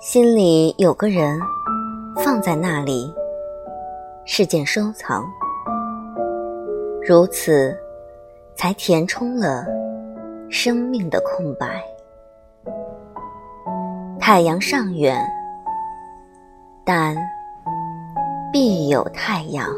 心里有个人放在那里是件收藏。如此才填充了生命的空白。太阳尚远但必有太阳。